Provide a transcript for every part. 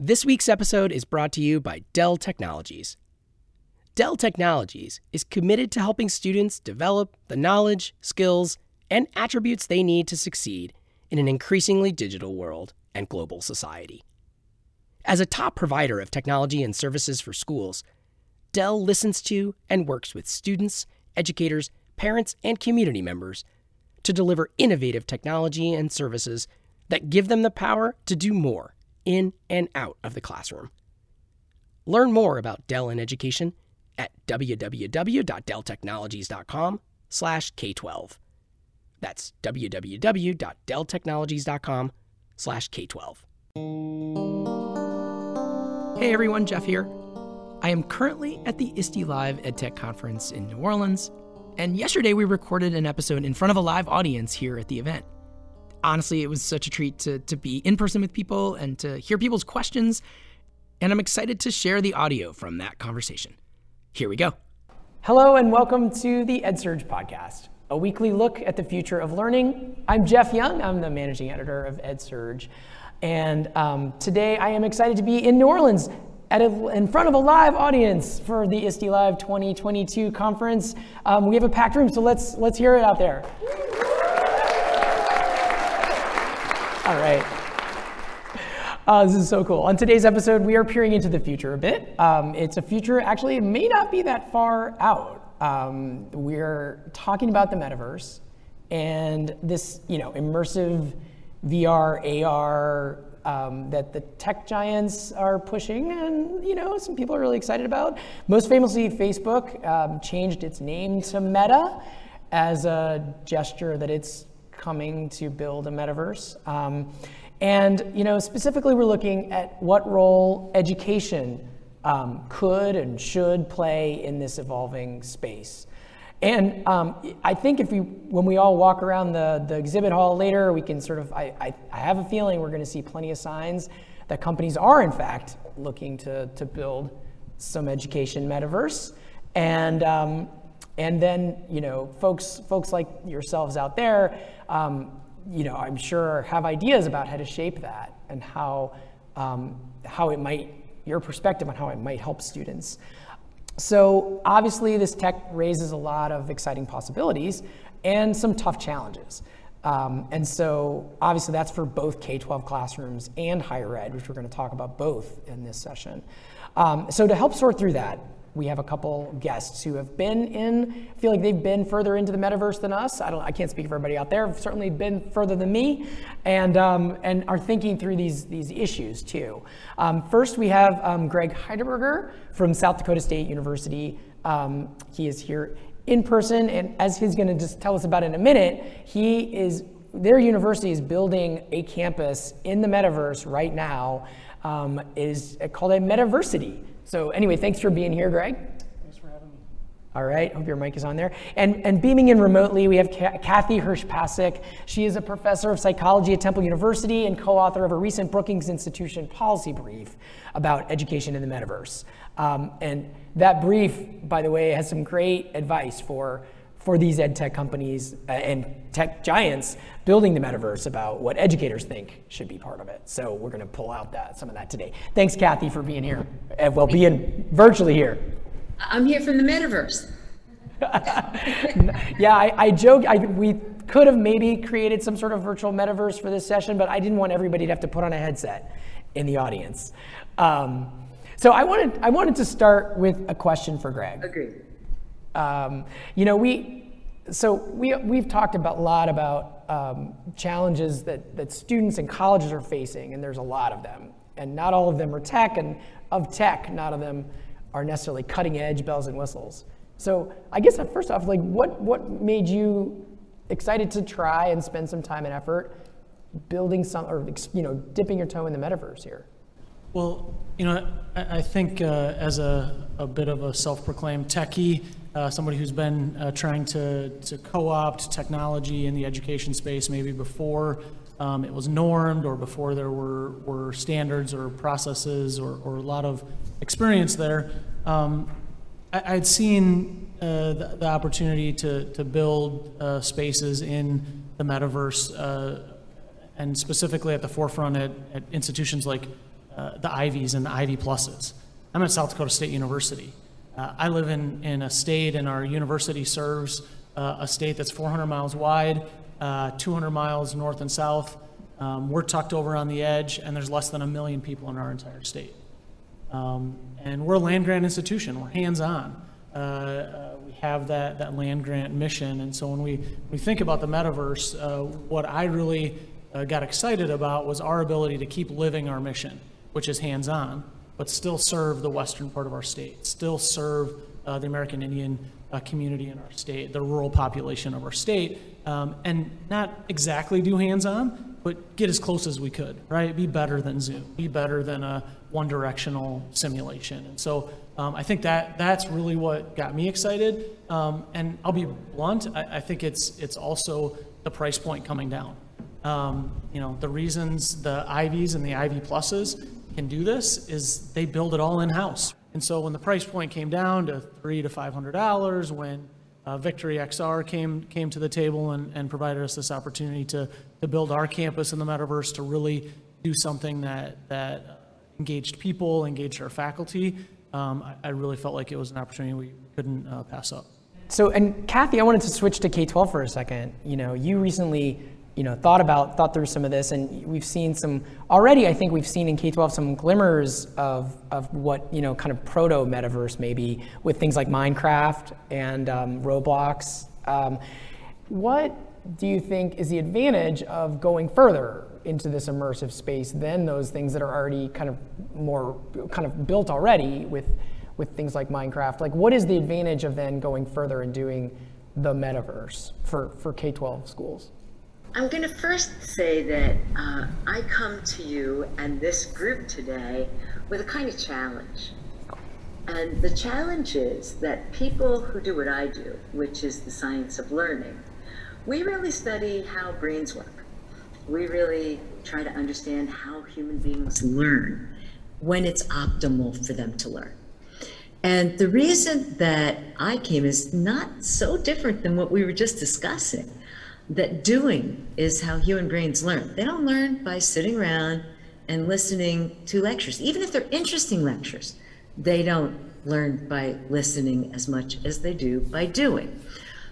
This week's episode is brought to you by Dell Technologies. Dell Technologies is committed to helping students develop the knowledge, skills, and attributes they need to succeed in an increasingly digital world and global society. As a top provider of technology and services for schools, Dell listens to and works with students, educators, parents, and community members to deliver innovative technology and services that give them the power to do more in and out of the classroom. Learn more about Dell in education at www.delltechnologies.com slash K12. That's www.delltechnologies.com slash K12. Hey everyone, Jeff here. I am currently at the ISTE Live EdTech conference in New Orleans, and yesterday we recorded an episode in front of a live audience here at the event honestly, it was such a treat to, to be in person with people and to hear people's questions. And I'm excited to share the audio from that conversation. Here we go. Hello, and welcome to the EdSurge podcast, a weekly look at the future of learning. I'm Jeff Young, I'm the managing editor of EdSurge. And um, today I am excited to be in New Orleans at a, in front of a live audience for the ISTE Live 2022 conference. Um, we have a packed room, so let's, let's hear it out there. All right. Uh, this is so cool. On today's episode, we are peering into the future a bit. Um, it's a future, actually, it may not be that far out. Um, we're talking about the metaverse and this, you know, immersive VR, AR um, that the tech giants are pushing, and you know, some people are really excited about. Most famously, Facebook um, changed its name to Meta as a gesture that it's coming to build a metaverse. Um, and you know, specifically, we're looking at what role education um, could and should play in this evolving space. And um, I think if we, when we all walk around the, the exhibit hall later, we can sort of, I, I, I have a feeling we're going to see plenty of signs that companies are, in fact, looking to, to build some education metaverse. And, um, and then, you know, folks, folks like yourselves out there, um, you know, I'm sure have ideas about how to shape that and how, um, how it might, your perspective on how it might help students. So obviously this tech raises a lot of exciting possibilities and some tough challenges. Um, and so obviously that's for both K-12 classrooms and higher ed, which we're gonna talk about both in this session. Um, so to help sort through that, we have a couple guests who have been in, feel like they've been further into the metaverse than us. I don't, I can't speak for everybody out there. certainly been further than me, and um, and are thinking through these these issues too. Um, first, we have um, Greg Heidelberger from South Dakota State University. Um, he is here in person, and as he's going to just tell us about in a minute, he is their university is building a campus in the metaverse right now. Um, is called a metaversity. So anyway, thanks for being here, Greg. Thanks for having me. All right, hope your mic is on there. And, and beaming in remotely, we have Kathy Hirsch-Pasek. She is a professor of psychology at Temple University and co-author of a recent Brookings Institution policy brief about education in the metaverse. Um, and that brief, by the way, has some great advice for for these ed tech companies uh, and tech giants building the metaverse about what educators think should be part of it. So we're going to pull out that some of that today. Thanks, Kathy, for being here. Well, being virtually here. I'm here from the metaverse. yeah, I, I joke. I, we could have maybe created some sort of virtual metaverse for this session, but I didn't want everybody to have to put on a headset in the audience. Um, so I wanted I wanted to start with a question for Greg. Agreed. Um, you know, we, so we, we've talked about, a lot about um, challenges that, that students and colleges are facing, and there's a lot of them. And not all of them are tech, and of tech, not of them are necessarily cutting edge bells and whistles. So I guess first off, like what, what made you excited to try and spend some time and effort building some, or you know, dipping your toe in the metaverse here? Well, you know, I, I think uh, as a, a bit of a self-proclaimed techie, uh, somebody who's been uh, trying to, to co-opt technology in the education space maybe before um, it was normed or before there were, were standards or processes or, or a lot of experience there. Um, I, would seen uh, the, the, opportunity to, to build uh, spaces in the metaverse uh, and specifically at the forefront at, at institutions like uh, the Ivies and the Ivy Pluses. I'm at South Dakota State University. Uh, I live in, in a state, and our university serves uh, a state that's 400 miles wide, uh, 200 miles north and south. Um, we're tucked over on the edge, and there's less than a million people in our entire state. Um, and we're a land grant institution. We're hands-on. Uh, uh, we have that, that land grant mission. And so when we, we think about the metaverse, uh, what I really got excited about was our ability to keep living our mission, which is hands-on, but still serve the western part of our state, still serve uh, the American Indian uh, community in our state, the rural population of our state, um, and not exactly do hands-on, but get as close as we could, right? Be better than Zoom, be better than a one-directional simulation. And so um, I think that that's really what got me excited. Um, and I'll be blunt, I, I, think it's it's also the price point coming down. Um, you know, the reasons the Ivies and the Ivy Pluses can do this is they build it all in-house. And so when the price point came down to three to five hundred dollars, when uh, Victory XR came came to the table and, and provided us this opportunity to to build our campus in the metaverse to really do something that that engaged people, engaged our faculty. Um, I, I, really felt like it was an opportunity we couldn't uh, pass up. So, and Kathy, I wanted to switch to K-12 for a second. You know, you recently you know, thought about, thought through some of this, and we've seen some already. I think we've seen in K-12 some glimmers of of what you know, kind of proto metaverse maybe with things like Minecraft and um, Roblox. Um, what do you think is the advantage of going further into this immersive space than those things that are already kind of more kind of built already with with things like Minecraft? Like, what is the advantage of then going further and doing the metaverse for for K-12 schools? I'm going to first say that uh, I come to you and this group today with a kind of challenge. And the challenge is that people who do what I do, which is the science of learning, we really study how brains work. We really try to understand how human beings learn when it's optimal for them to learn. And the reason that I came is not so different than what we were just discussing that doing is how human brains learn. They don't learn by sitting around and listening to lectures, even if they're interesting lectures. They don't learn by listening as much as they do by doing.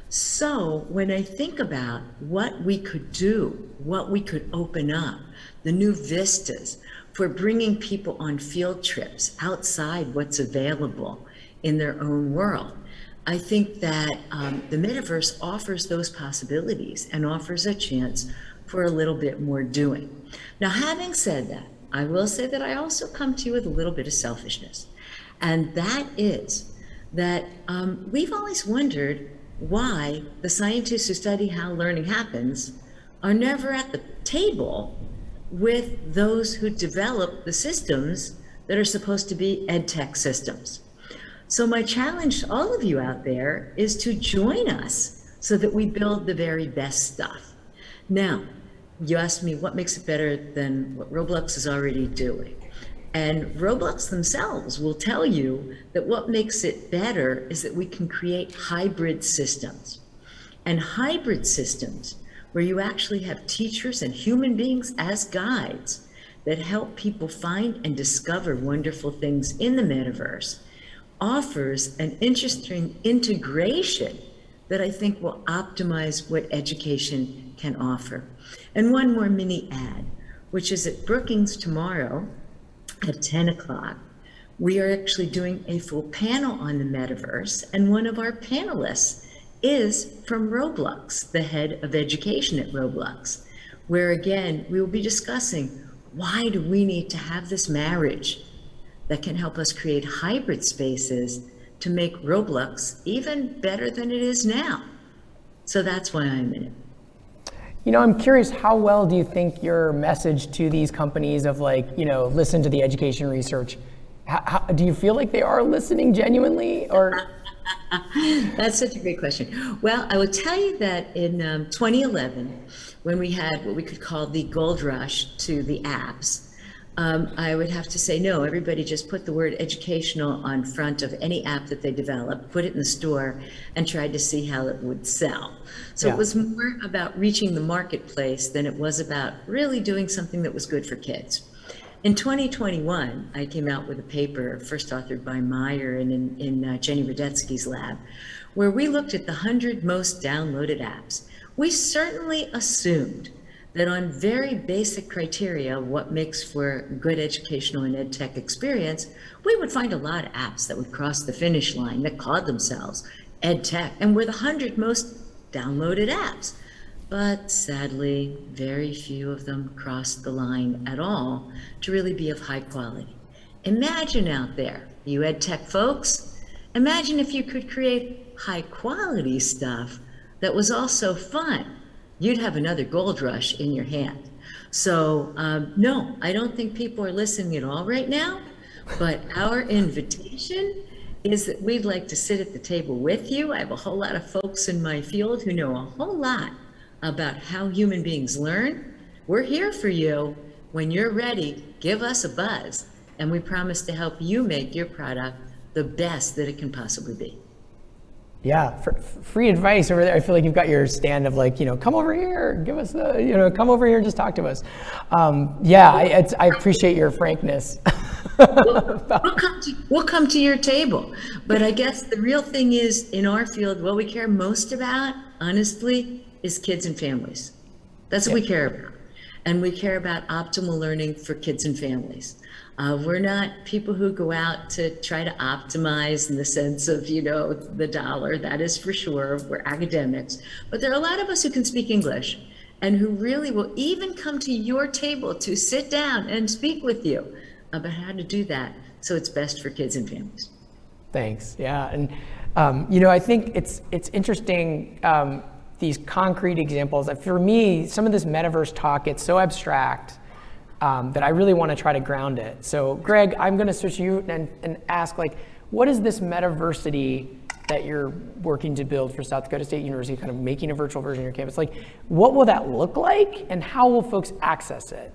So when I think about what we could do, what we could open up, the new vistas for bringing people on field trips outside what's available in their own world, I think that um, the metaverse offers those possibilities and offers a chance for a little bit more doing. Now, having said that, I will say that I also come to you with a little bit of selfishness. And that is that um, we've always wondered why the scientists who study how learning happens are never at the table with those who develop the systems that are supposed to be ed tech systems. So, my challenge to all of you out there is to join us so that we build the very best stuff. Now, you asked me what makes it better than what Roblox is already doing. And Roblox themselves will tell you that what makes it better is that we can create hybrid systems. And hybrid systems, where you actually have teachers and human beings as guides that help people find and discover wonderful things in the metaverse offers an interesting integration that I think will optimize what education can offer. And one more mini ad, which is at Brookings tomorrow at 10 o'clock. We are actually doing a full panel on the metaverse, and one of our panelists is from Roblox, the head of education at Roblox, where again, we will be discussing why do we need to have this marriage that can help us create hybrid spaces to make Roblox even better than it is now. So that's why I'm in it. You know, I'm curious, how well do you think your message to these companies of like, you know, listen to the education research, how, how, do you feel like they are listening genuinely or? That's such a great question. Well, I will tell you that in um, 2011, when we had what we could call the gold rush to the apps, um, I would have to say no. Everybody just put the word educational on front of any app that they developed, put it in the store, and tried to see how it would sell. So yeah. it was more about reaching the marketplace than it was about really doing something that was good for kids. in 2021, I came out with a paper, first authored by Meyer and in, in uh, Jenny Radesky's lab, where we looked at the 100 most downloaded apps. We certainly assumed that on very basic criteria, what makes for good educational and ed tech experience, we would find a lot of apps that would cross the finish line that called themselves ed tech and were the 100 most downloaded apps. But sadly, very few of them crossed the line at all to really be of high quality. Imagine out there, you ed tech folks, imagine if you could create high quality stuff that was also fun. You'd have another gold rush in your hand. So, um, no, I don't think people are listening at all right now, but our invitation is that we'd like to sit at the table with you. I have a whole lot of folks in my field who know a whole lot about how human beings learn. We're here for you. When you're ready, give us a buzz, and we promise to help you make your product the best that it can possibly be. Yeah, for, free advice over there. I feel like you've got your stand of like, you know, come over here, give us the, you know, come over here and just talk to us. Um, yeah, I, I appreciate your frankness. we'll, we'll, come to, we'll come to your table. But I guess the real thing is in our field, what we care most about, honestly, is kids and families. That's what yeah. we care about. And we care about optimal learning for kids and families. Uh, we're not people who go out to try to optimize in the sense of, you know, the dollar, that is for sure. We're academics. But there are a lot of us who can speak English and who really will even come to your table to sit down and speak with you about how to do that so it's best for kids and families. Thanks. Yeah. And, um, you know, I think it's, it's interesting. Um, these concrete examples. For me, some of this metaverse talk gets so abstract um, that I really want to try to ground it. So, Greg, I'm going to switch you and, and ask, like, what is this metaversity that you're working to build for South Dakota State University, kind of making a virtual version of your campus? Like, what will that look like, and how will folks access it?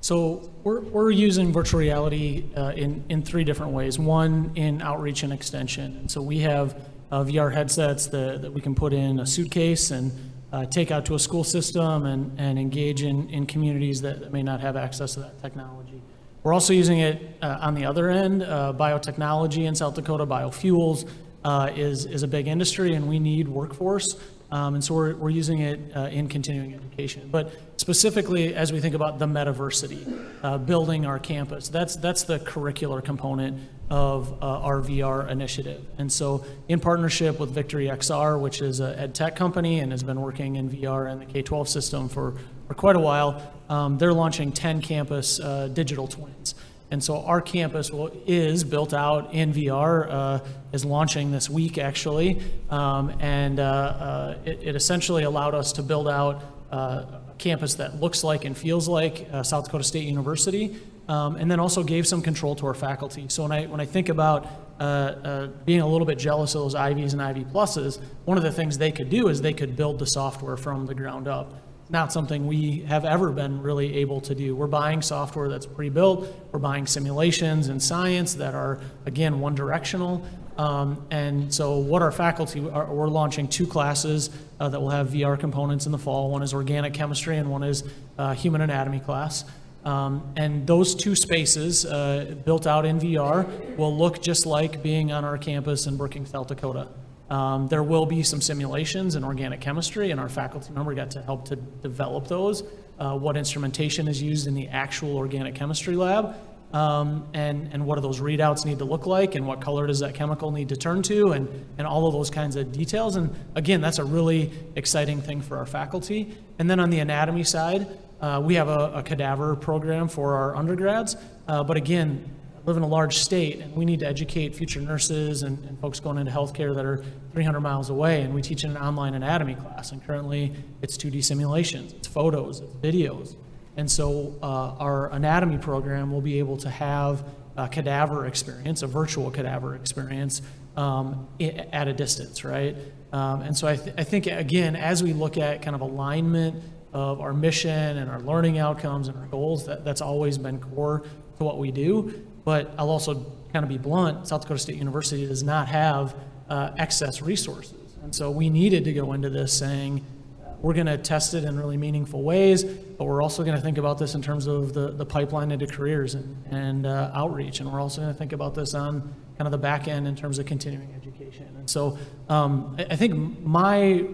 So we're, we're using virtual reality uh, in, in three different ways. One, in outreach and extension. So we have uh, VR headsets that, that we can put in a suitcase and uh, take out to a school system and, and engage in, in communities that, may not have access to that technology. We're also using it uh, on the other end. Uh, biotechnology in South Dakota, biofuels uh, is, is a big industry, and we need workforce. Um, and so we're, we're using it uh, in continuing education. But specifically, as we think about the metaversity, uh, building our campus, that's, that's the curricular component of uh, our VR initiative. And so, in partnership with Victory XR, which is an ed tech company and has been working in VR and the K 12 system for, for quite a while, um, they're launching 10 campus uh, digital twins. And so our campus will, is built out in VR, uh, is launching this week actually, um, and uh, uh, it, it, essentially allowed us to build out uh, a campus that looks like and feels like uh, South Dakota State University, um, and then also gave some control to our faculty. So when I when I think about uh, being a little bit jealous of those Ivies and Ivy pluses, one of the things they could do is they could build the software from the ground up not something we have ever been really able to do. We're buying software that's pre-built. We're buying simulations and science that are, again, one-directional. Um, and so what our faculty, are, we're launching two classes uh, that will have VR components in the fall. One is organic chemistry and one is uh, human anatomy class. Um, and those two spaces uh, built out in VR will look just like being on our campus in Brookings, South Dakota. Um, there will be some simulations in organic chemistry, and our faculty member got to help to develop those. Uh, what instrumentation is used in the actual organic chemistry lab, um, and, and what do those readouts need to look like, and what color does that chemical need to turn to, and, and all of those kinds of details. And again, that's a really exciting thing for our faculty. And then on the anatomy side, uh, we have a, a, cadaver program for our undergrads, uh, but again, live in a large state and we need to educate future nurses and, and, folks going into healthcare that are 300 miles away and we teach in an online anatomy class and currently it's 2d simulations it's photos it's videos. And so uh, our anatomy program will be able to have a cadaver experience a virtual cadaver experience um, at a distance right? Um, and so I, th- I think again as we look at kind of alignment of our mission and our learning outcomes and our goals that, that's always been core to what we do but I'll also kind of be blunt South Dakota State University does not have uh, excess resources. And so we needed to go into this saying, uh, we're going to test it in really meaningful ways, but we're also going to think about this in terms of the, the pipeline into careers and, and uh, outreach. And we're also going to think about this on kind of the back end in terms of continuing education. And so um, I, I think my,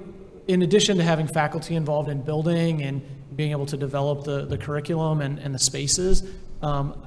in addition to having faculty involved in building and being able to develop the, the curriculum and, and the spaces, um,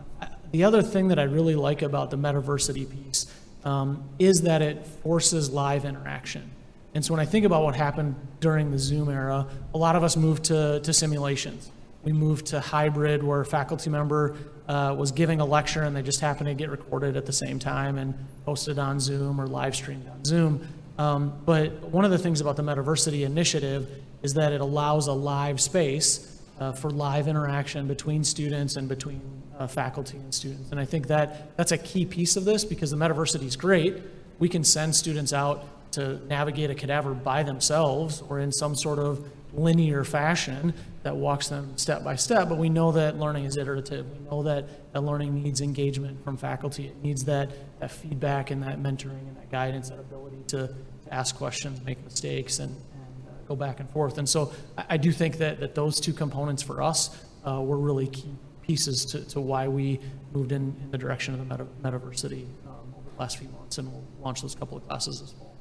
the other thing that I really like about the metaversity piece um, is that it forces live interaction. And so when I think about what happened during the Zoom era, a lot of us moved to, to simulations. We moved to hybrid where a faculty member uh, was giving a lecture and they just happened to get recorded at the same time and posted on Zoom or live streamed on Zoom. Um, but one of the things about the Metaversity initiative is that it allows a live space uh, for live interaction between students and between uh, faculty and students. And I think that that's a key piece of this because the Metaversity is great. We can send students out to navigate a cadaver by themselves or in some sort of linear fashion that walks them step by step. But we know that learning is iterative. We know that, that learning needs engagement from faculty. It needs that, that feedback and that mentoring and that guidance, that ability to, ask questions, make mistakes, and, and uh, go back and forth. And so I, I, do think that, that those two components for us uh, were really key pieces to, to why we moved in, in the direction of the meta, Metaversity um, over the last few months. And we'll launch those couple of classes as well.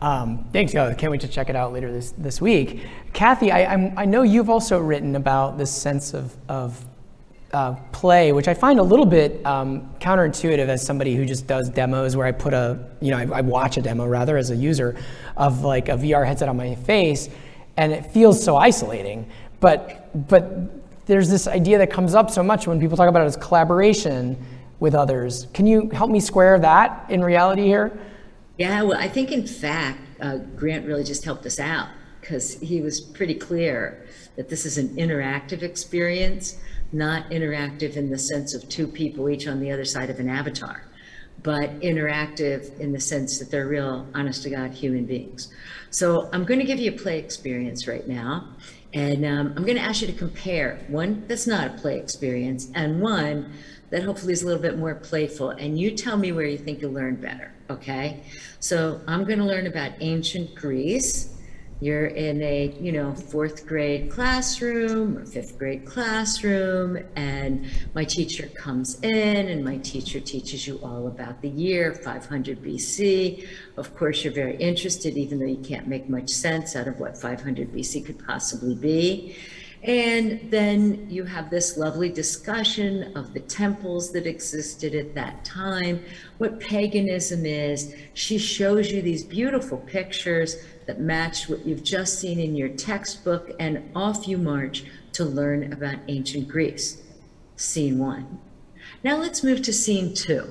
Um, thanks, yo. Can't wait to check it out later this, this week. Kathy, I, I'm, i know you've also written about this sense of, of uh, play, which I find a little bit um, counterintuitive as somebody who just does demos where I put a, you know, I, I, watch a demo rather as a user of like a VR headset on my face, and it feels so isolating. But, but there's this idea that comes up so much when people talk about it as collaboration with others. Can you help me square that in reality here? Yeah, well, I think in fact, uh, Grant really just helped us out because he was pretty clear that this is an interactive experience, not interactive in the sense of two people each on the other side of an avatar, but interactive in the sense that they're real, honest to God human beings. So I'm going to give you a play experience right now. And um, I'm going to ask you to compare one that's not a play experience and one that hopefully is a little bit more playful. And you tell me where you think you'll learn better, okay? So I'm going to learn about ancient Greece. You're in a, you know, fourth grade classroom or fifth grade classroom, and my teacher comes in and my teacher teaches you all about the year 500 BC. Of course, you're very interested, even though you can't make much sense out of what 500 BC could possibly be. And then you have this lovely discussion of the temples that existed at that time, what paganism is. She shows you these beautiful pictures that match what you've just seen in your textbook, and off you march to learn about ancient Greece. Scene one. Now let's move to scene two.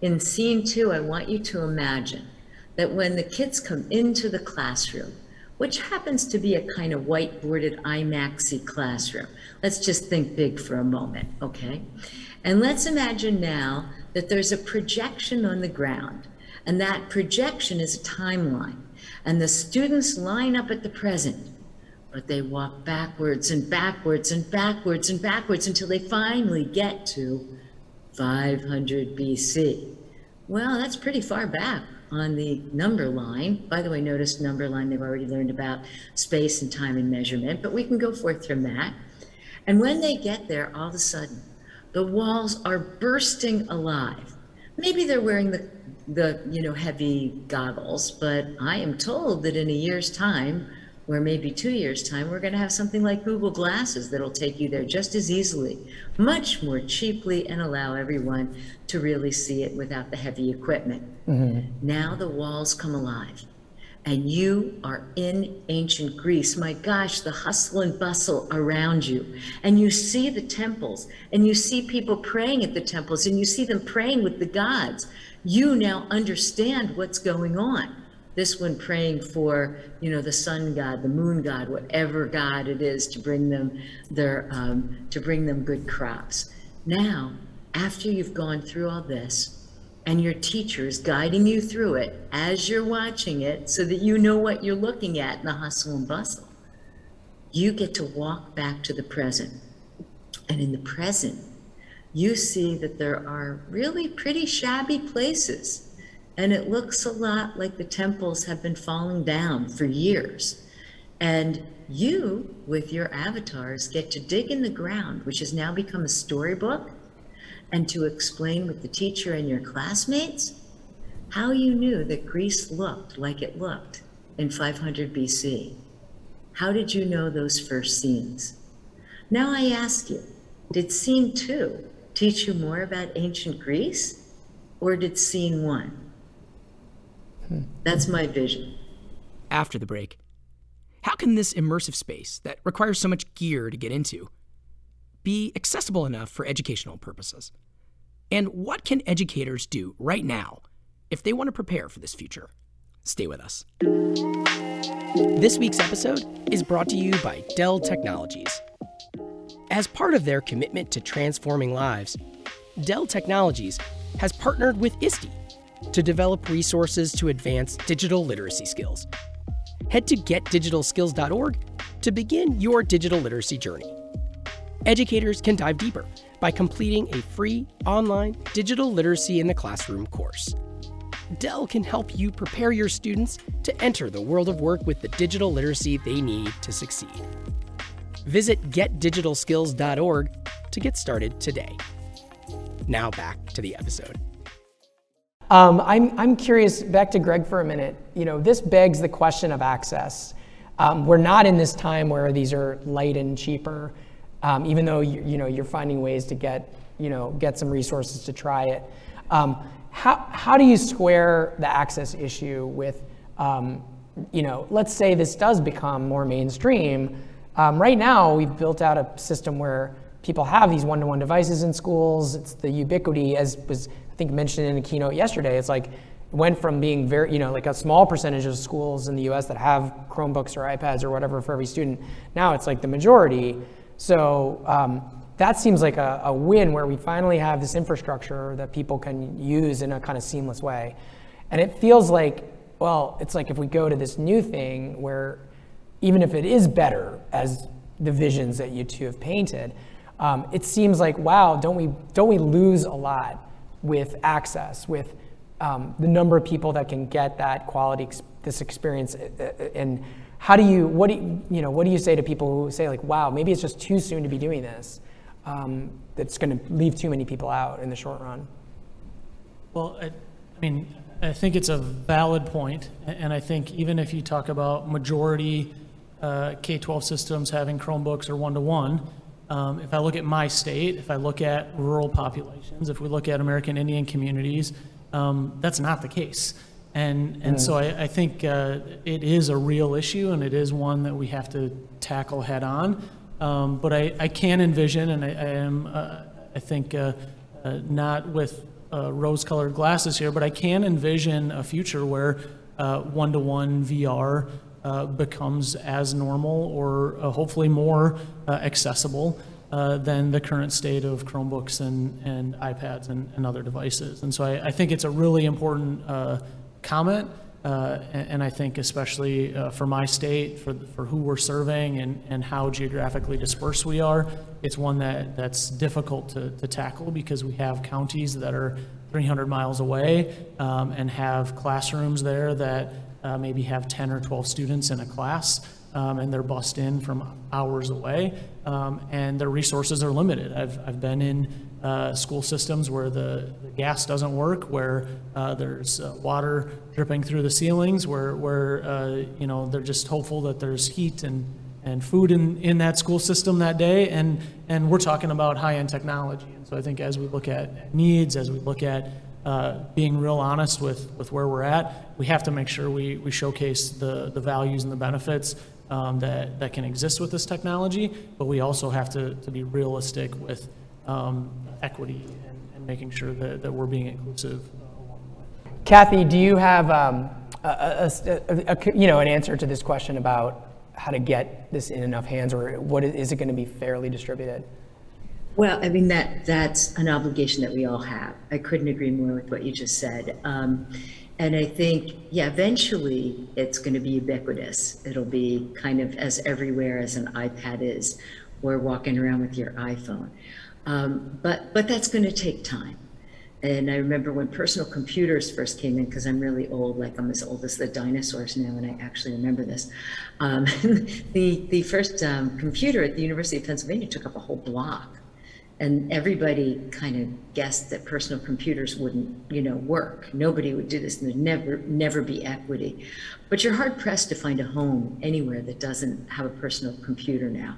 In scene two, I want you to imagine that when the kids come into the classroom, which happens to be a kind of whiteboarded IMAXy classroom. Let's just think big for a moment, okay? And let's imagine now that there's a projection on the ground, and that projection is a timeline, and the students line up at the present, but they walk backwards and backwards and backwards and backwards until they finally get to 500 BC. Well, that's pretty far back on the number line. By the way, notice number line, they've already learned about space and time and measurement, but we can go forth from that. And when they get there, all of a sudden, the walls are bursting alive. Maybe they're wearing the, the you know, heavy goggles, but I am told that in a year's time, where maybe two years' time, we're going to have something like Google Glasses that'll take you there just as easily, much more cheaply, and allow everyone to really see it without the heavy equipment. Mm-hmm. Now the walls come alive. And you are in ancient Greece. My gosh, the hustle and bustle around you. And you see the temples, and you see people praying at the temples, and you see them praying with the gods. You now understand what's going on this one praying for you know the sun god the moon god whatever god it is to bring them their um, to bring them good crops. Now after you've gone through all this and your teacher is guiding you through it as you're watching it so that you know what you're looking at in the hustle and bustle you get to walk back to the present. And in the present you see that there are really pretty shabby places and it looks a lot like the temples have been falling down for years. And you, with your avatars, get to dig in the ground, which has now become a storybook, and to explain with the teacher and your classmates how you knew that Greece looked like it looked in 500 BC. How did you know those first scenes? Now I ask you, did scene two teach you more about ancient Greece, or did scene one? That's my vision. After the break, how can this immersive space that requires so much gear to get into be accessible enough for educational purposes? And what can educators do right now if they want to prepare for this future? Stay with us. This week's episode is brought to you by Dell Technologies. As part of their commitment to transforming lives, Dell Technologies has partnered with ISTE to develop resources to advance digital literacy skills. Head to getdigitalskills.org to begin your digital literacy journey. Educators can dive deeper by completing a free online digital literacy in the classroom course. Dell can help you prepare your students to enter the world of work with the digital literacy they need to succeed. Visit getdigitalskills.org to get started today. Now back to the episode. Um, I'm, I'm curious, back to Greg for a minute. You know, this begs the question of access. Um, we're not in this time where these are light and cheaper, um, even though you, you know you're finding ways to get you know get some resources to try it. Um, how, how do you square the access issue with, um, you know, let's say this does become more mainstream. Um, right now, we've built out a system where people have these one-to-one devices in schools. It's the ubiquity, as was I think mentioned in the keynote yesterday. It's like went from being very, you know, like a small percentage of schools in the U.S. that have Chromebooks or iPads or whatever for every student. Now it's like the majority. So um, that seems like a, a win where we finally have this infrastructure that people can use in a kind of seamless way. And it feels like, well, it's like if we go to this new thing where even if it is better as the visions that you two have painted, um, it seems like, wow, don't we, don't we lose a lot with access, with um, the number of people that can get that quality, this experience, and how do you, what do you, you know, what do you say to people who say like, wow, maybe it's just too soon to be doing this? um, that's going to leave too many people out in the short run. Well, I, I mean, I think it's a valid point, and I think even if you talk about majority uh, K-12 systems having Chromebooks or one-to-one, um, if I look at my state, if I look at rural populations, if we look at American Indian communities, um, that's not the case. And, and so I, I think uh, it is a real issue, and it is one that we have to tackle head on. Um, but I, I can envision, and I, I am, uh, I think, uh, uh, not with uh, rose-colored glasses here, but I can envision a future where uh, one-to-one VR uh, becomes as normal or hopefully more accessible than the current state of Chromebooks and, and iPads and, and other devices. And so I, I think it's a really important comment. Uh, and, and, I think especially uh, for my state, for, for who we're serving and, and how geographically dispersed we are, it's one that, that's difficult to, to tackle because we have counties that are 300 miles away um, and have classrooms there that uh, maybe have 10 or 12 students in a class. Um, and they're bussed in from hours away, um, and their resources are limited. I've, I've been in uh, school systems where the, the, gas doesn't work, where uh, there's uh, water dripping through the ceilings, where, where uh, you know they're just hopeful that there's heat and, and food in, in that school system that day, and, and we're talking about high-end technology. And so I think as we look at needs, as we look at uh, being real honest with, with where we're at, we have to make sure we, we showcase the, the values and the benefits um, that, that can exist with this technology, but we also have to, to be realistic with um, equity and, and, making sure that, that we're being inclusive. Kathy, do you have um, a, a, a, you know an answer to this question about how to get this in enough hands, or what is it going to be fairly distributed? Well, I mean that that's an obligation that we all have. I couldn't agree more with what you just said. Um, and I think, yeah, eventually it's going to be ubiquitous. It'll be kind of as everywhere as an iPad is, or walking around with your iPhone. Um, but but that's going to take time. And I remember when personal computers first came in, because I'm really old, like I'm as old as the dinosaurs now, and I actually remember this. Um, the, the first um, computer at the University of Pennsylvania took up a whole block. And everybody kind of guessed that personal computers wouldn't, you know, work. Nobody would do this, and there'd never, never be equity. But you're hard pressed to find a home anywhere that doesn't have a personal computer now.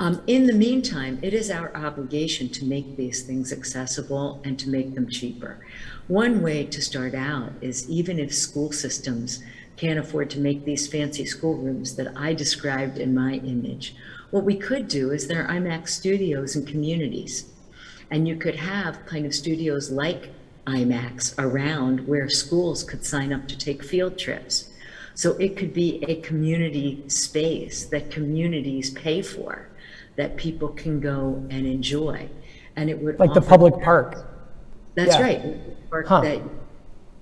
Um, in the meantime, it is our obligation to make these things accessible and to make them cheaper. One way to start out is even if school systems can't afford to make these fancy schoolrooms that I described in my image, what we could do is there are IMAX studios in communities. And you could have kind of studios like IMAX around where schools could sign up to take field trips. So it could be a community space that communities pay for that people can go and enjoy. And it would Like the public park. That's Yeah. right. Park Huh. that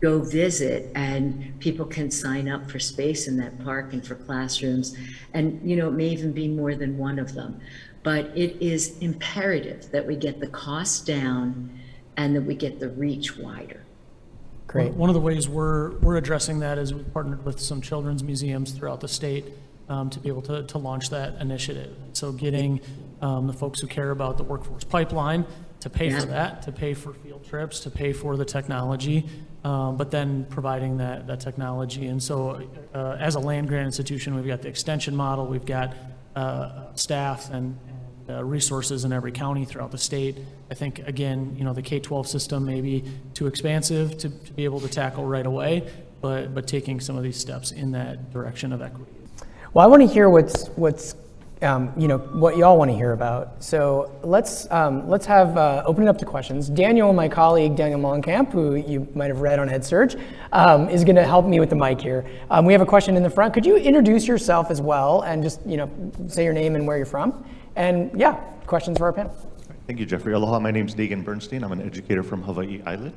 go visit and people can sign up for space in that park and for classrooms. And, you know, it may even be more than one of them. But it is imperative that we get the cost down and that we get the reach wider. Great. One of the ways we're, we're addressing that is we've partnered with some children's museums throughout the state um, to be able to, to launch that initiative. So getting um, the folks who care about the workforce pipeline to pay for that, to pay for field trips, to pay for the technology, um, but then providing that, that technology. And so uh, as a land grant institution, we've got the extension model, we've got uh, staff and uh, resources in every county throughout the state. I think, again, you know, the K-12 system may be too expansive to, to be able to tackle right away, but, but taking some of these steps in that direction of equity. Well, I want to hear what's what's um, you know what y'all want to hear about. So let's um, let's have uh, open it up to questions. Daniel, my colleague Daniel Mollenkamp, who you might have read on EdSurge, um, is going to help me with the mic here. Um, we have a question in the front. Could you introduce yourself as well and just you know say your name and where you're from? And yeah, questions for our panel. Thank you, Jeffrey. Aloha, my name's Negan Bernstein. I'm an educator from Hawaii Island.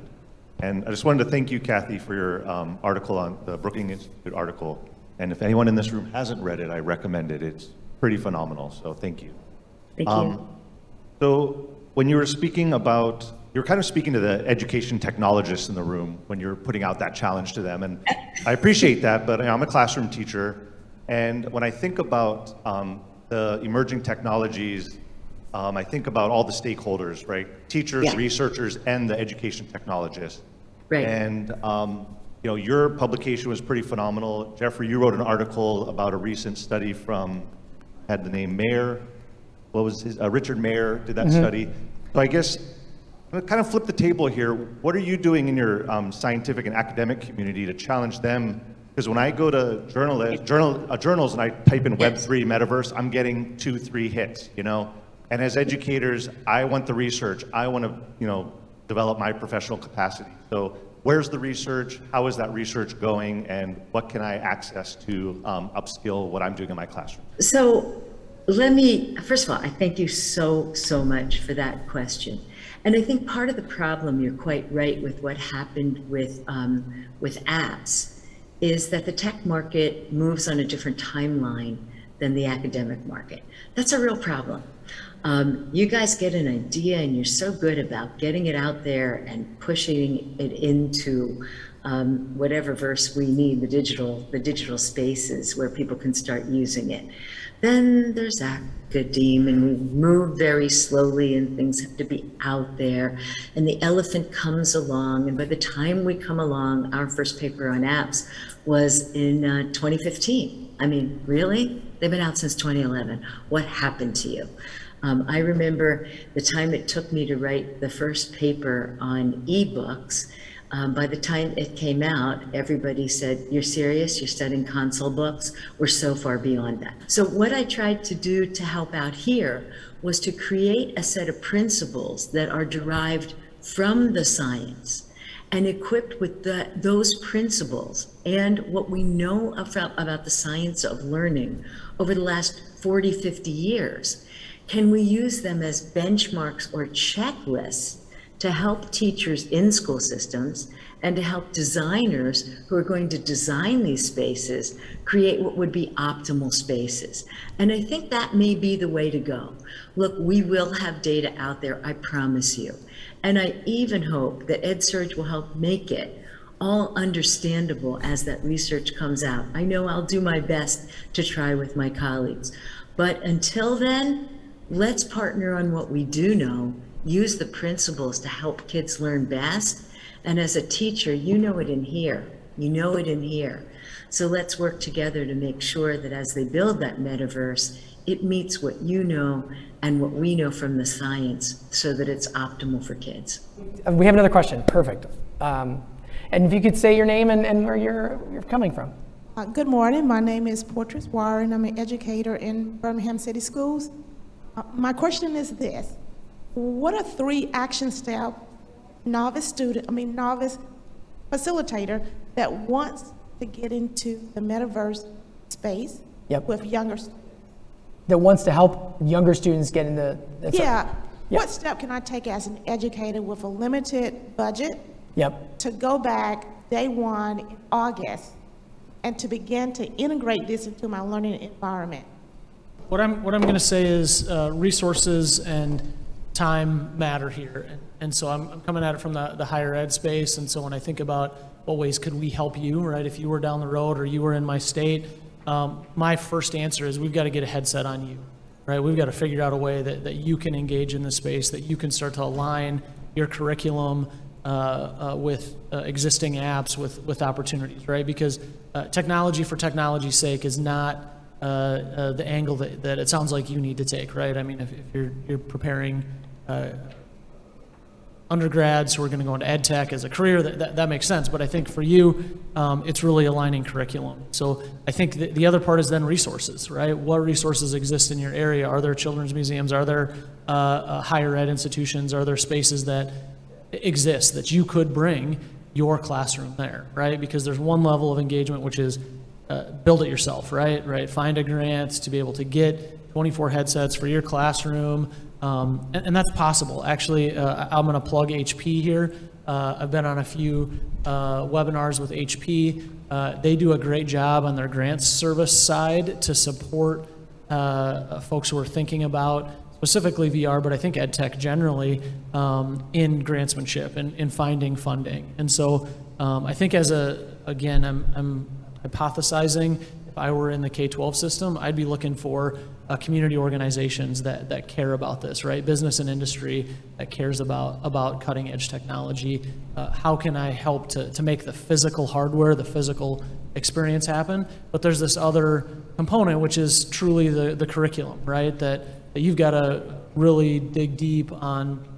And I just wanted to thank you, Kathy, for your um, article on the Brookings Institute article. And if anyone in this room hasn't read it, I recommend it. It's pretty phenomenal, so thank you. Thank you. Um, So when you were speaking about, you're kind of speaking to the education technologists in the room when you're putting out that challenge to them. And I appreciate that, but I'm a classroom teacher. And when I think about um, the emerging technologies, um, I think about all the stakeholders, right? Teachers, Yeah. researchers, and the education technologists. Right. And, um, you know, your publication was pretty phenomenal. Jeffrey, you wrote an article about a recent study from, had the name Mayer, what was his, uh, Richard Mayer did that study. So I guess, I'm gonna kind of flip the table here. What are you doing in your um, scientific and academic community to challenge them? Because when I go to journal, journal, uh, journals and I type in Web3 metaverse, I'm getting two, three hits, you know? And as educators, I want the research. I want to, you know, develop my professional capacity. So where's the research? How is that research going? And what can I access to um, upskill what I'm doing in my classroom? So let me, first of all, I thank you so, so much for that question. And I think part of the problem, you're quite right with what happened with, um, with apps, is that the tech market moves on a different timeline than the academic market. That's a real problem. Um, you guys get an idea and you're so good about getting it out there and pushing it into um, whatever verse we need, the digital, the digital spaces where people can start using it. Then there's academe and we move very slowly and things have to be out there. And the elephant comes along and by the time we come along, our first paper on apps was in uh, 2015. I mean, really? They've been out since 2011. What happened to you? Um, I remember the time it took me to write the first paper on ebooks. Um, by the time it came out, everybody said, You're serious? You're studying console books? We're so far beyond that. So, what I tried to do to help out here was to create a set of principles that are derived from the science and equipped with the, those principles and what we know about, about the science of learning over the last 40, 50 years, can we use them as benchmarks or checklists to help teachers in school systems and to help designers who are going to design these spaces create what would be optimal spaces. And I think that may be the way to go. Look, we will have data out there, I promise you. And I even hope that EdSurge will help make it all understandable as that research comes out. I know I'll do my best to try with my colleagues. But until then, let's partner on what we do know, use the principles to help kids learn best. And as a teacher, you know it in here. You know it in here. So let's work together to make sure that as they build that metaverse, it meets what you know and what we know from the science so that it's optimal for kids. Uh, We have another question. Perfect. Um, and if you could say your name and, and where you're, you're coming from. Uh, Good morning. My name is Portress Warren. I'm an educator in Birmingham City Schools. Uh, My question is this. What are three action steps novice student, I mean novice facilitator that wants to get into the metaverse space Yep. with younger that wants to help younger students get into. Yeah. Yeah. What step can I take as an educator with a limited budget Yep. to go back day one in August and to begin to integrate this into my learning environment? What I'm, what I'm going to say is uh, resources and time matter here. And, and so I'm, I'm coming at it from the, the higher ed space. And so when I think about what ways could we help you, right? If you were down the road or you were in my state, um, my first answer is we've got to get a headset on you, right? We've got to figure out a way that, that you can engage in the space, that you can start to align your curriculum uh, uh, with uh, existing apps, with, with opportunities, right? Because uh, technology for technology's sake is not uh, uh, the angle that, that it sounds like you need to take, right? I mean, if, if you're, you're preparing uh, undergrads who are going to go into ed tech as a career, that, that, that makes sense. But I think for you, um, it's really aligning curriculum. So I think the, the other part is then resources, right? What resources exist in your area? Are there children's museums? Are there uh, uh, higher ed institutions? Are there spaces that exist that you could bring your classroom there, right? Because there's one level of engagement which is uh, build it yourself, right? Right. Find a grant to be able to get 24 headsets for your classroom, um, and, and that's possible. Actually, uh, I'm going to plug HP here. Uh, I've been on a few uh, webinars with HP. Uh, they do a great job on their grants service side to support folks who are thinking about specifically VR, but I think ed tech generally um, in grantsmanship and in finding funding. And so um, I think as a, again, I'm, I'm hypothesizing if I were in the K-12 system, I'd be looking for uh, community organizations that, that care about this, right? Business and industry that cares about, about cutting edge technology. Uh, how can I help to, to make the physical hardware, the physical experience happen? But there's this other component, which is truly the, the curriculum, right? That, that you've got to really dig deep on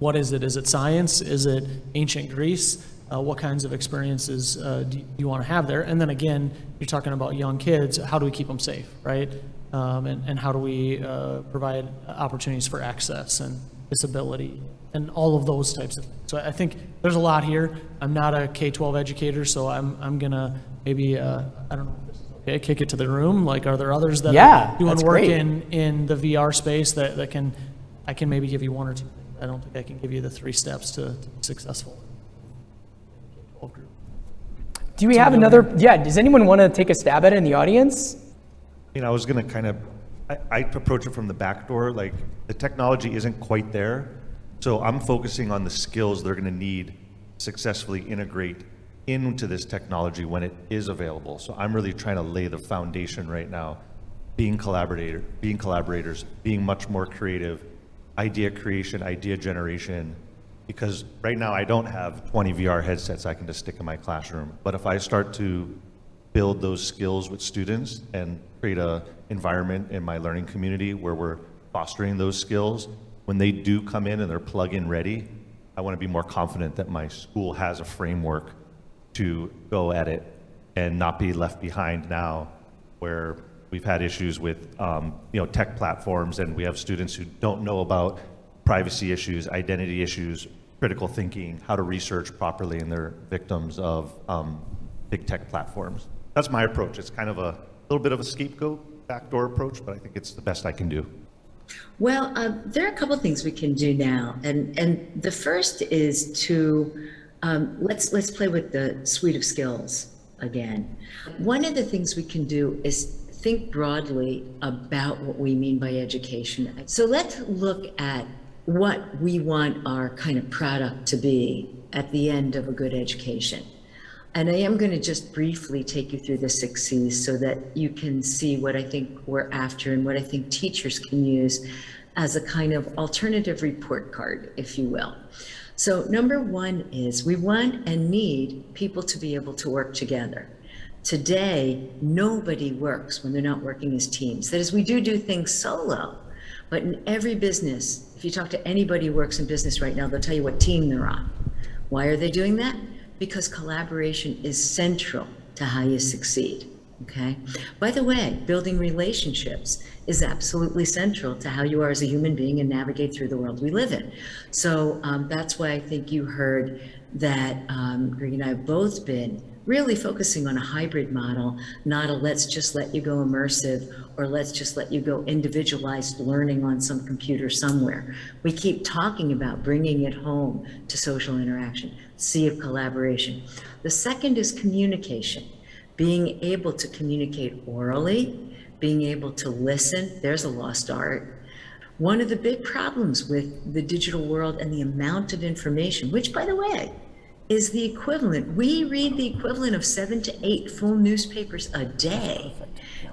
what is it? Is it science? Is it ancient Greece? Uh, what kinds of experiences uh, do, you, want to have there? And then again, you're talking about young kids. How do we keep them safe, right? Um, and, and how do we uh, provide opportunities for access and disability and all of those types of things? So I think there's a lot here. I'm not a K-12 educator, so I'm, I'm gonna maybe uh, I don't know. if this is Okay, kick it to the room. Like, are there others that Yeah, are doing work great. in in the VR space that, that can I can maybe give you one or two. I don't think I can give you the three steps to, to be successful. K-12 group. Do we have another? Yeah. Does anyone want to take a stab at it in the audience? You know, I was gonna kind of, I, I approach it from the back door, like, the technology isn't quite there. So I'm focusing on the skills they're gonna need to successfully integrate into this technology when it is available. So I'm really trying to lay the foundation right now, being collaborator, being collaborators, being much more creative, idea creation, idea generation. Because right now I don't have 20 VR headsets I can just stick in my classroom. But if I start to build those skills with students and create a environment in my learning community where we're fostering those skills, when they do come in and they're plug-in ready, I want to be more confident that my school has a framework to go at it and not be left behind now where we've had issues with um, you know tech platforms and we have students who don't know about privacy issues identity issues critical thinking how to research properly and they're victims of um, big tech platforms that's my approach it's kind of a little bit of a scapegoat backdoor approach but i think it's the best i can do Well, uh, there are a couple things we can do now, and and the first is to um, let's let's play with the suite of skills again. One of the things we can do is think broadly about what we mean by education. So let's look at what we want our kind of product to be at the end of a good education. And I am going to just briefly take you through the six C's so that you can see what I think we're after and what I think teachers can use as a kind of alternative report card, if you will. So, number one is we want and need people to be able to work together. Today, nobody works when they're not working as teams. That is, we do do things solo, but in every business, if you talk to anybody who works in business right now, they'll tell you what team they're on. Why are they doing that? Because collaboration is central to how you succeed. Okay. By the way, building relationships is absolutely central to how you are as a human being and navigate through the world we live in. So um, that's why I think you heard that um, Greg and I have both been really focusing on a hybrid model, not a let's just let you go immersive or let's just let you go individualized learning on some computer somewhere. We keep talking about bringing it home to social interaction, C of collaboration. The second is communication being able to communicate orally, being able to listen, there's a lost art. One of the big problems with the digital world and the amount of information, which by the way, is the equivalent, we read the equivalent of seven to eight full newspapers a day,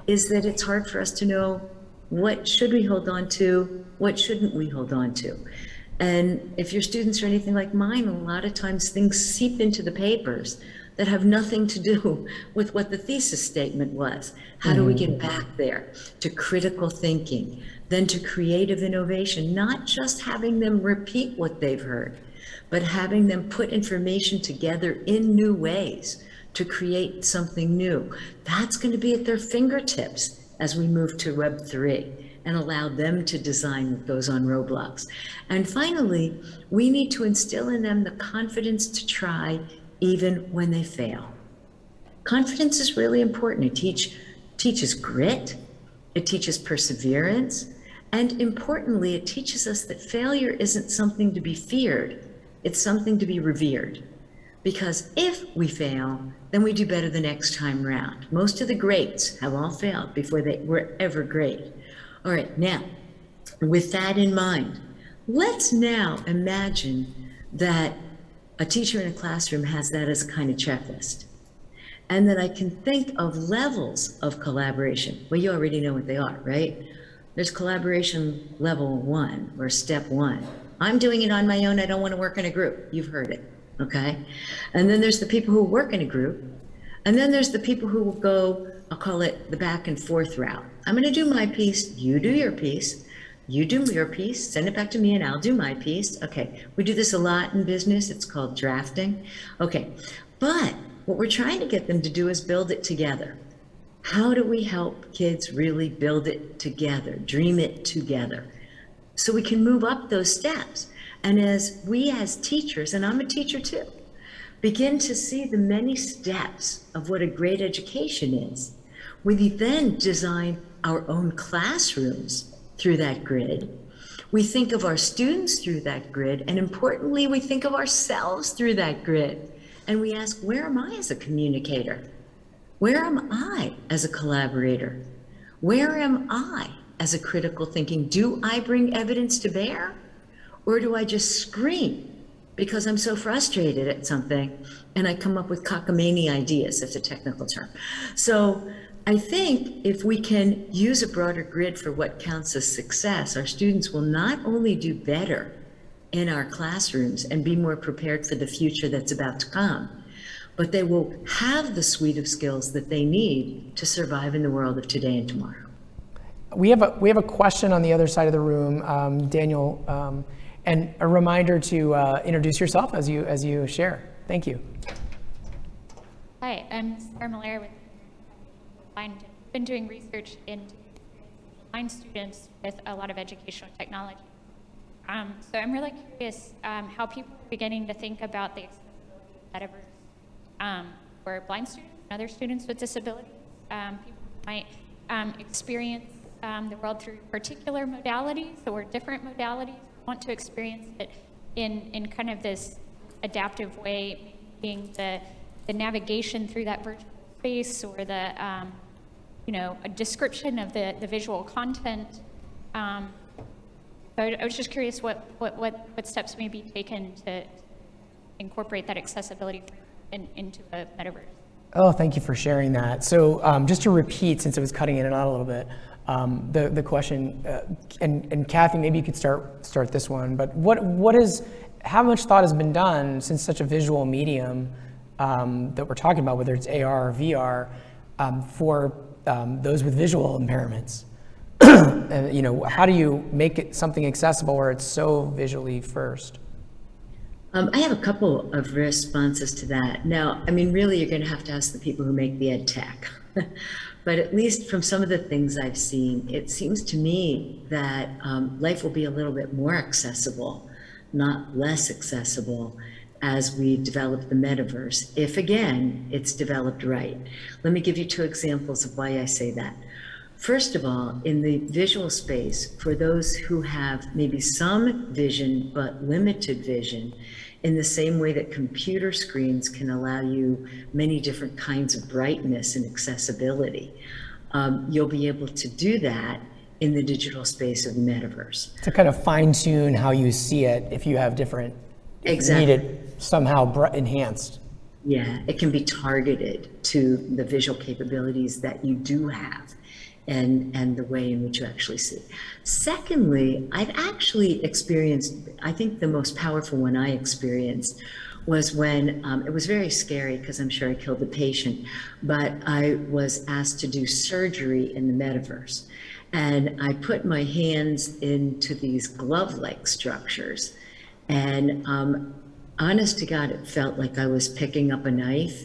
is that it's hard for us to know what should we hold on to, what shouldn't we hold on to. And if your students are anything like mine, a lot of times things seep into the papers that have nothing to do with what the thesis statement was. How do we get mm. back there? To critical thinking, then to creative innovation, not just having them repeat what they've heard, but having them put information together in new ways to create something new. That's going to be at their fingertips as we move to Web 3 and allow them to design what goes on Roblox. And finally, we need to instill in them the confidence to try even when they fail. Confidence is really important. It teach, teaches grit, it teaches perseverance, and importantly, it teaches us that failure isn't something to be feared, it's something to be revered. Because if we fail, then we do better the next time round. Most of the greats have all failed before they were ever great. All right, now, with that in mind, let's now imagine that a teacher in a classroom has that as a kind of checklist. And then I can think of levels of collaboration. Well, you already know what they are, right? There's collaboration level one or step one. I'm doing it on my own. I don't want to work in a group. You've heard it. Okay. And then there's the people who work in a group. And then there's the people who will go, I'll call it the back and forth route. I'm going to do my piece. You do your piece. You do your piece, send it back to me, and I'll do my piece. Okay, we do this a lot in business. It's called drafting. Okay, but what we're trying to get them to do is build it together. How do we help kids really build it together, dream it together? So we can move up those steps. And as we, as teachers, and I'm a teacher too, begin to see the many steps of what a great education is, we then design our own classrooms through that grid. We think of our students through that grid, and importantly, we think of ourselves through that grid. And we ask, where am I as a communicator? Where am I as a collaborator? Where am I as a critical thinking? Do I bring evidence to bear? Or do I just scream because I'm so frustrated at something and I come up with cockamamie ideas, if a technical term. So I think if we can use a broader grid for what counts as success, our students will not only do better in our classrooms and be more prepared for the future that's about to come, but they will have the suite of skills that they need to survive in the world of today and tomorrow. We have a, we have a question on the other side of the room, um, Daniel, um, and a reminder to uh, introduce yourself as you, as you share. Thank you. Hi, I'm Sarah Malaire with I've been doing research in blind students with a lot of educational technology. Um, so I'm really curious um, how people are beginning to think about the metaverse um, for blind students and other students with disabilities. Um, people might um, experience um, the world through particular modalities or different modalities, want to experience it in, in kind of this adaptive way, being the, the navigation through that virtual space or the um, you know, a description of the, the visual content. Um, So I I was just curious what, what, what, what steps may be taken to incorporate that accessibility in, into the metaverse. Oh, thank you for sharing that. So um, just to repeat, since it was cutting in and out a little bit, um, the, the question, uh, and, and Kathy, maybe you could start, start this one, but what, what is, how much thought has been done since such a visual medium um, that we're talking about, whether it's AR or VR, um, for um, those with visual impairments? and, you know, how do you make it something accessible where it's so visually first? Um, I have a couple of responses to that. Now, I mean, really, you're going to have to ask the people who make the ed tech. but at least from some of the things I've seen, it seems to me that um, life will be a little bit more accessible, not less accessible, as we develop the metaverse, if again, it's developed right. Let me give you two examples of why I say that. First of all, in the visual space, for those who have maybe some vision but limited vision, in the same way that computer screens can allow you many different kinds of brightness and accessibility, um, you'll be able to do that in the digital space of the metaverse. To kind of fine tune how you see it if you have different, if Exactly. need it somehow br- enhanced. Yeah, it can be targeted to the visual capabilities that you do have and, and the way in which you actually see. Secondly, I've actually experienced, I think the most powerful one I experienced was when um, it was very scary because I'm sure I killed the patient, but I was asked to do surgery in the metaverse. And I put my hands into these glove like structures. And um, honest to God, it felt like I was picking up a knife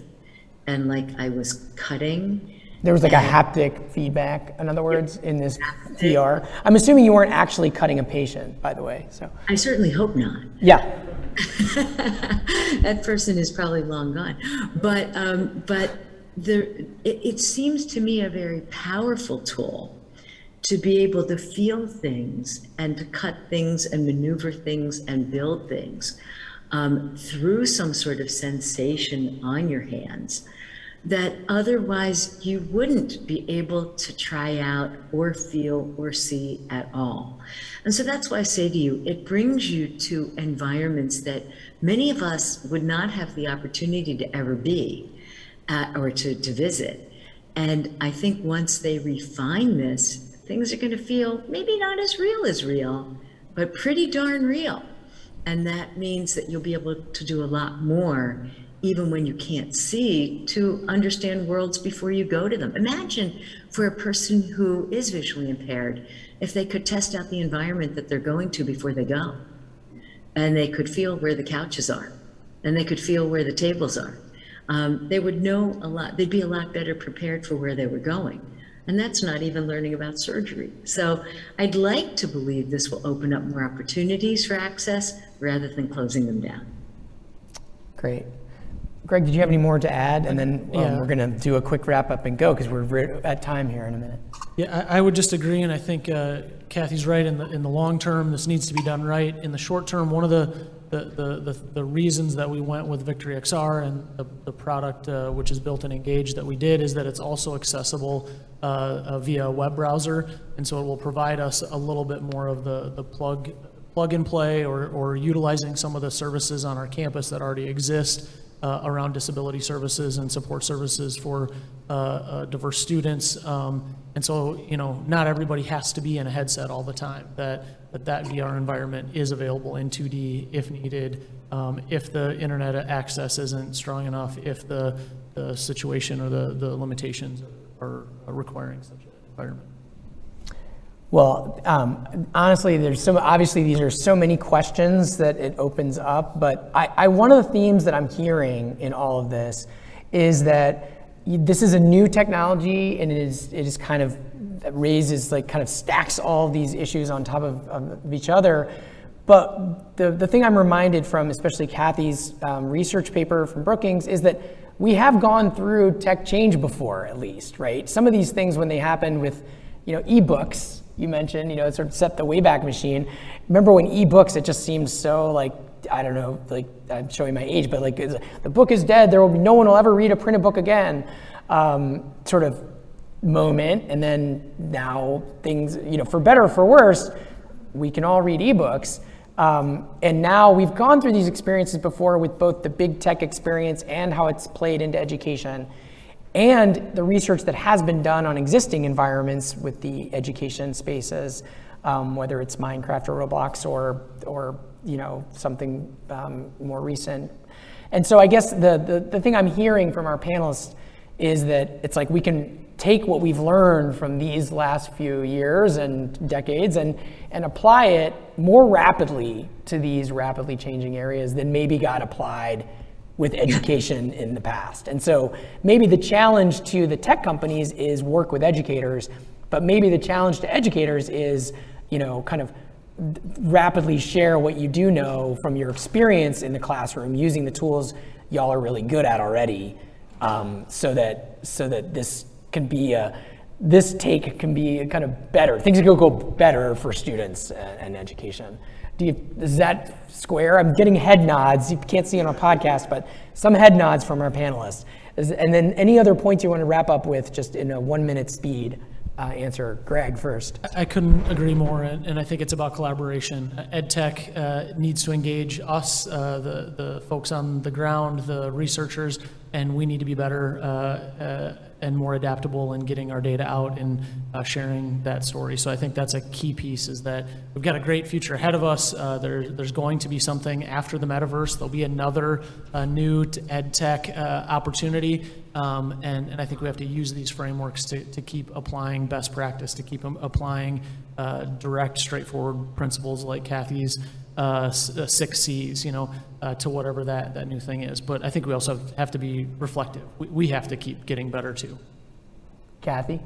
and like I was cutting. There was like a haptic feedback, in other words, in this VR. I'm assuming you weren't actually cutting a patient, by the way. So, I certainly hope not. yeah. that person is probably long gone. But um, but the it, it seems to me a very powerful tool to be able to feel things and to cut things and maneuver things and build things um, through some sort of sensation on your hands that otherwise you wouldn't be able to try out or feel or see at all. And so that's why I say to you, it brings you to environments that many of us would not have the opportunity to ever be or to, to visit. And I think once they refine this, things are going to feel maybe not as real as real, but pretty darn real. And that means that you'll be able to do a lot more even when you can't see, to understand worlds before you go to them. Imagine for a person who is visually impaired, if they could test out the environment that they're going to before they go. And they could feel where the couches are, and they could feel where the tables are. Um, they would know a lot, they'd be a lot better prepared for where they were going. And that's not even learning about surgery. So I'd like to believe this will open up more opportunities for access rather than closing them down. Great. Greg, did you have any more to add? And then um, Yeah. we're going to do a quick wrap up and go because we're at time here in a minute. Yeah, I, I would just agree, and I think uh, Kathy's right. In the in the long term, this needs to be done right. In the short term, one of the the, the, the, the reasons that we went with Victory XR and the, the product uh, which is built and engaged that we did is that it's also accessible uh, uh, via a web browser, and so it will provide us a little bit more of the the plug plug and play or, or utilizing some of the services on our campus that already exist uh, around disability services and support services for uh, uh, diverse students. Um, and so, you know, not everybody has to be in a headset all the time. That that, that VR environment is available in 2D if needed, um, if the internet access isn't strong enough, if the, the situation or the, the limitations are, are requiring such an environment. Well, um, honestly, there's so obviously these are so many questions that it opens up. But I, I, one of the themes that I'm hearing in all of this is that this is a new technology, and it is it is kind of raises like kind of stacks all these issues on top of, of each other. But the the thing I'm reminded from, especially Kathy's um, research paper from Brookings, is that we have gone through tech change before, at least, right? Some of these things when they happened with you know, ebooks, you mentioned, you know, it sort of set the Wayback Machine. Remember when ebooks, it just seemed so like, I don't know, like I'm showing my age, but like the book is dead. There will be, no one will ever read a printed book again. Um, sort of moment. And then now things, you know, for better or for worse, we can all read ebooks. Um, and now we've gone through these experiences before with both the big tech experience and how it's played into education, and the research that has been done on existing environments with the education spaces, um, whether it's Minecraft or Roblox or, or you know, something um, more recent. And so I guess the, the, the thing I'm hearing from our panelists is that it's like we can take what we've learned from these last few years and decades and, and apply it more rapidly to these rapidly changing areas than maybe got applied with education in the past. And so maybe the challenge to the tech companies is work with educators, but maybe the challenge to educators is, you know, kind of rapidly share what you do know from your experience in the classroom using the tools y'all are really good at already um, so that so that this can be a this take can be kind of better. Things can go better for students and, education. You, is that square? I'm getting head nods. You can't see on a podcast, but some head nods from our panelists. Is, and then any other points you want to wrap up with, just in a one minute speed uh, answer. Greg first. I couldn't agree more, and, and I think it's about collaboration. EdTech uh, needs to engage us, uh, the, the folks on the ground, the researchers, and we need to be better uh, uh, and more adaptable in getting our data out and uh, sharing that story. So I think that's a key piece is that we've got a great future ahead of us. Uh, there, there's going to be something after the metaverse. There'll be another uh, new ed tech uh, opportunity. Um, and, and I think we have to use these frameworks to, to keep applying best practice, to keep applying direct, straightforward principles like Kathy's uh, uh, six C's, you know, uh, to whatever that, that new thing is. But I think we also have to be reflective. We, we have to keep getting better too. Kathy,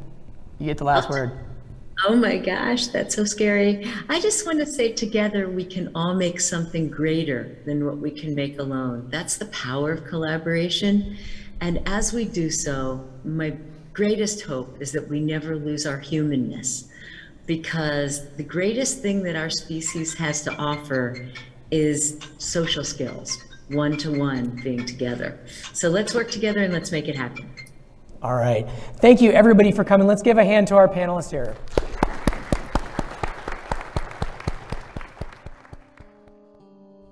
you get the last word. Oh my gosh, that's so scary. I just want to say together we can all make something greater than what we can make alone. That's the power of collaboration. And as we do so, my greatest hope is that we never lose our humanness because the greatest thing that our species has to offer is social skills, one to one being together. So let's work together and let's make it happen. All right. Thank you, everybody, for coming. Let's give a hand to our panelists here.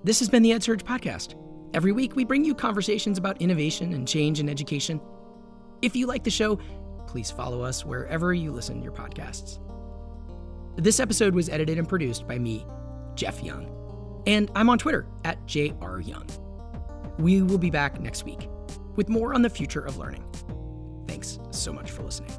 This has been the EdSurge Podcast. Every week, we bring you conversations about innovation and change in education. If you like the show, please follow us wherever you listen to your podcasts. This episode was edited and produced by me, Jeff Young. And I'm on Twitter at JRYoung. We will be back next week with more on the future of learning. Thanks so much for listening.